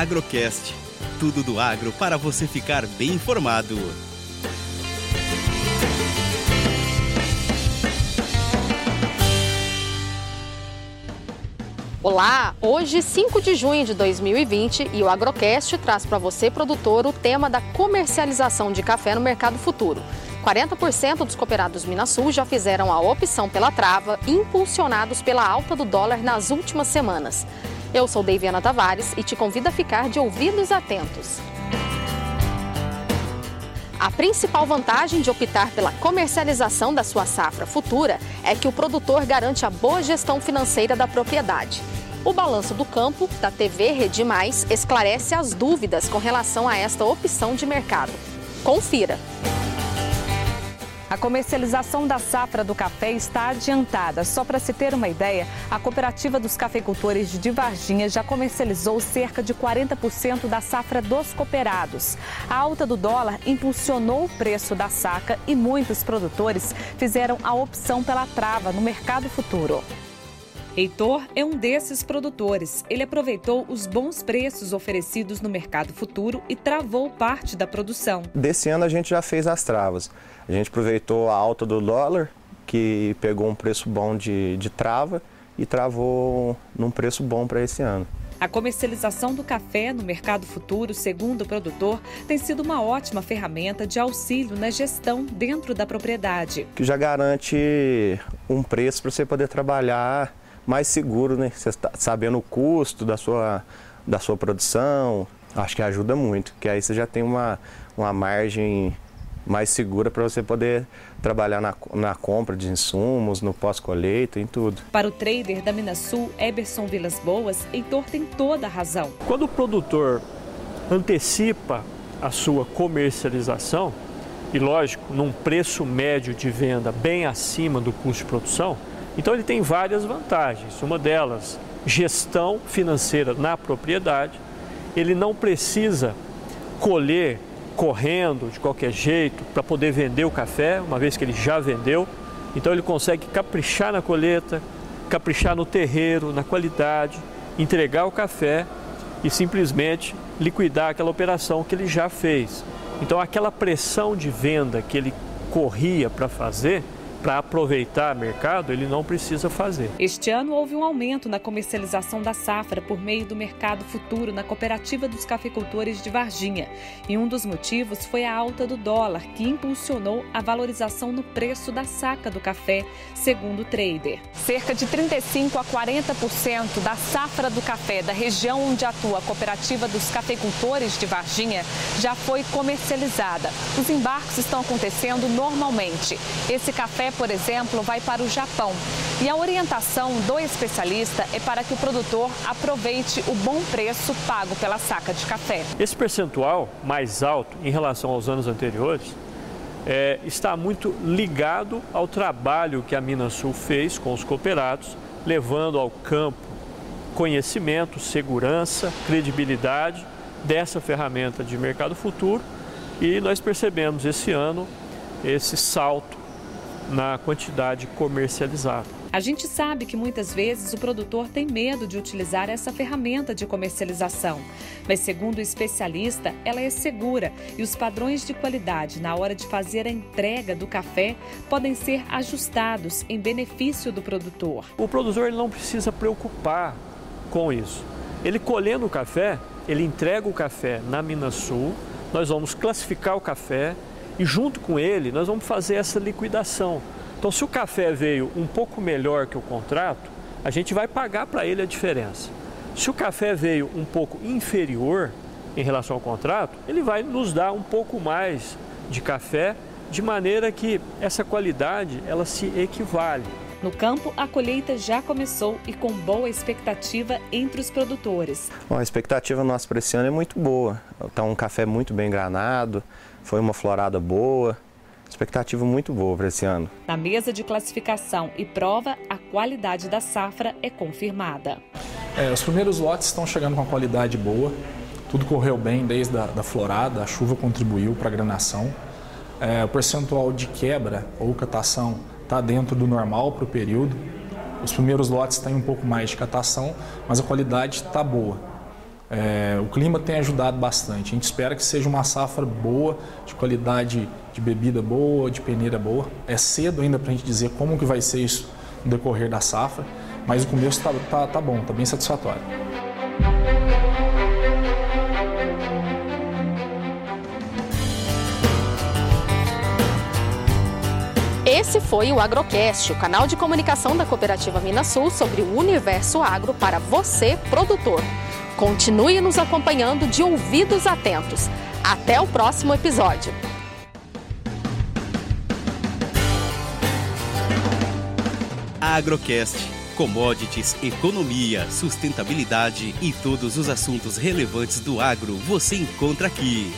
Agrocast. Tudo do agro para você ficar bem informado. Olá, hoje 5 de junho de 2020 e o Agrocast traz para você, produtor, o tema da comercialização de café no mercado futuro. 40% dos cooperados Minas Sul já fizeram a opção pela trava, impulsionados pela alta do dólar nas últimas semanas. Eu sou Deiviana Tavares e te convido a ficar de ouvidos atentos. A principal vantagem de optar pela comercialização da sua safra futura é que o produtor garante a boa gestão financeira da propriedade. O balanço do campo da TV Rede Mais esclarece as dúvidas com relação a esta opção de mercado. Confira! A comercialização da safra do café está adiantada. Só para se ter uma ideia, a Cooperativa dos Cafeicultores de Varginha já comercializou cerca de 40% da safra dos cooperados. A alta do dólar impulsionou o preço da saca e muitos produtores fizeram a opção pela trava no mercado futuro. Heitor é um desses produtores. Ele aproveitou os bons preços oferecidos no mercado futuro e travou parte da produção. Desse ano a gente já fez as travas. A gente aproveitou a alta do dólar, que pegou um preço bom de, de trava e travou num preço bom para esse ano. A comercialização do café no mercado futuro, segundo o produtor, tem sido uma ótima ferramenta de auxílio na gestão dentro da propriedade. Que já garante um preço para você poder trabalhar mais seguro, né? Você está sabendo o custo da sua, da sua produção, acho que ajuda muito, que aí você já tem uma, uma margem mais segura para você poder trabalhar na, na compra de insumos, no pós-colheita, em tudo. Para o trader da Minasul, Eberson Vilas Boas, Heitor tem toda a razão. Quando o produtor antecipa a sua comercialização, e lógico, num preço médio de venda bem acima do custo de produção, então ele tem várias vantagens. Uma delas, gestão financeira na propriedade. Ele não precisa colher correndo de qualquer jeito para poder vender o café, uma vez que ele já vendeu. Então ele consegue caprichar na colheita, caprichar no terreiro, na qualidade, entregar o café e simplesmente liquidar aquela operação que ele já fez. Então aquela pressão de venda que ele corria para fazer, para aproveitar mercado, ele não precisa fazer. Este ano houve um aumento na comercialização da safra por meio do mercado futuro na cooperativa dos cafeicultores de Varginha. E um dos motivos foi a alta do dólar, que impulsionou a valorização no preço da saca do café, segundo o trader. Cerca de 35 a 40% da safra do café da região onde atua a cooperativa dos cafeicultores de Varginha já foi comercializada. Os embarques estão acontecendo normalmente. Esse café por exemplo, vai para o Japão. E a orientação do especialista é para que o produtor aproveite o bom preço pago pela saca de café. Esse percentual mais alto em relação aos anos anteriores é, está muito ligado ao trabalho que a Minas Sul fez com os cooperados, levando ao campo conhecimento, segurança, credibilidade dessa ferramenta de mercado futuro e nós percebemos esse ano esse salto na quantidade comercializada. A gente sabe que muitas vezes o produtor tem medo de utilizar essa ferramenta de comercialização, mas segundo o especialista, ela é segura e os padrões de qualidade na hora de fazer a entrega do café podem ser ajustados em benefício do produtor. O produtor não precisa preocupar com isso. Ele colhendo o café, ele entrega o café na Minas Sul, nós vamos classificar o café, e junto com ele nós vamos fazer essa liquidação. Então, se o café veio um pouco melhor que o contrato, a gente vai pagar para ele a diferença. Se o café veio um pouco inferior em relação ao contrato, ele vai nos dar um pouco mais de café, de maneira que essa qualidade ela se equivale. No campo, a colheita já começou e com boa expectativa entre os produtores. Bom, a expectativa nossa para esse ano é muito boa. Está um café muito bem granado, foi uma florada boa, expectativa muito boa para esse ano. Na mesa de classificação e prova, a qualidade da safra é confirmada. É, os primeiros lotes estão chegando com uma qualidade boa, tudo correu bem desde a da florada, a chuva contribuiu para a granação. É, o percentual de quebra ou catação está dentro do normal para o período. Os primeiros lotes têm um pouco mais de catação, mas a qualidade está boa. É, o clima tem ajudado bastante. A gente espera que seja uma safra boa, de qualidade de bebida boa, de peneira boa. É cedo ainda para a gente dizer como que vai ser isso no decorrer da safra, mas o começo está tá, tá bom, está bem satisfatório. Esse foi o Agrocast, o canal de comunicação da Cooperativa Minas Sul sobre o universo agro para você, produtor. Continue nos acompanhando de ouvidos atentos. Até o próximo episódio. Agrocast. Commodities, economia, sustentabilidade e todos os assuntos relevantes do agro você encontra aqui.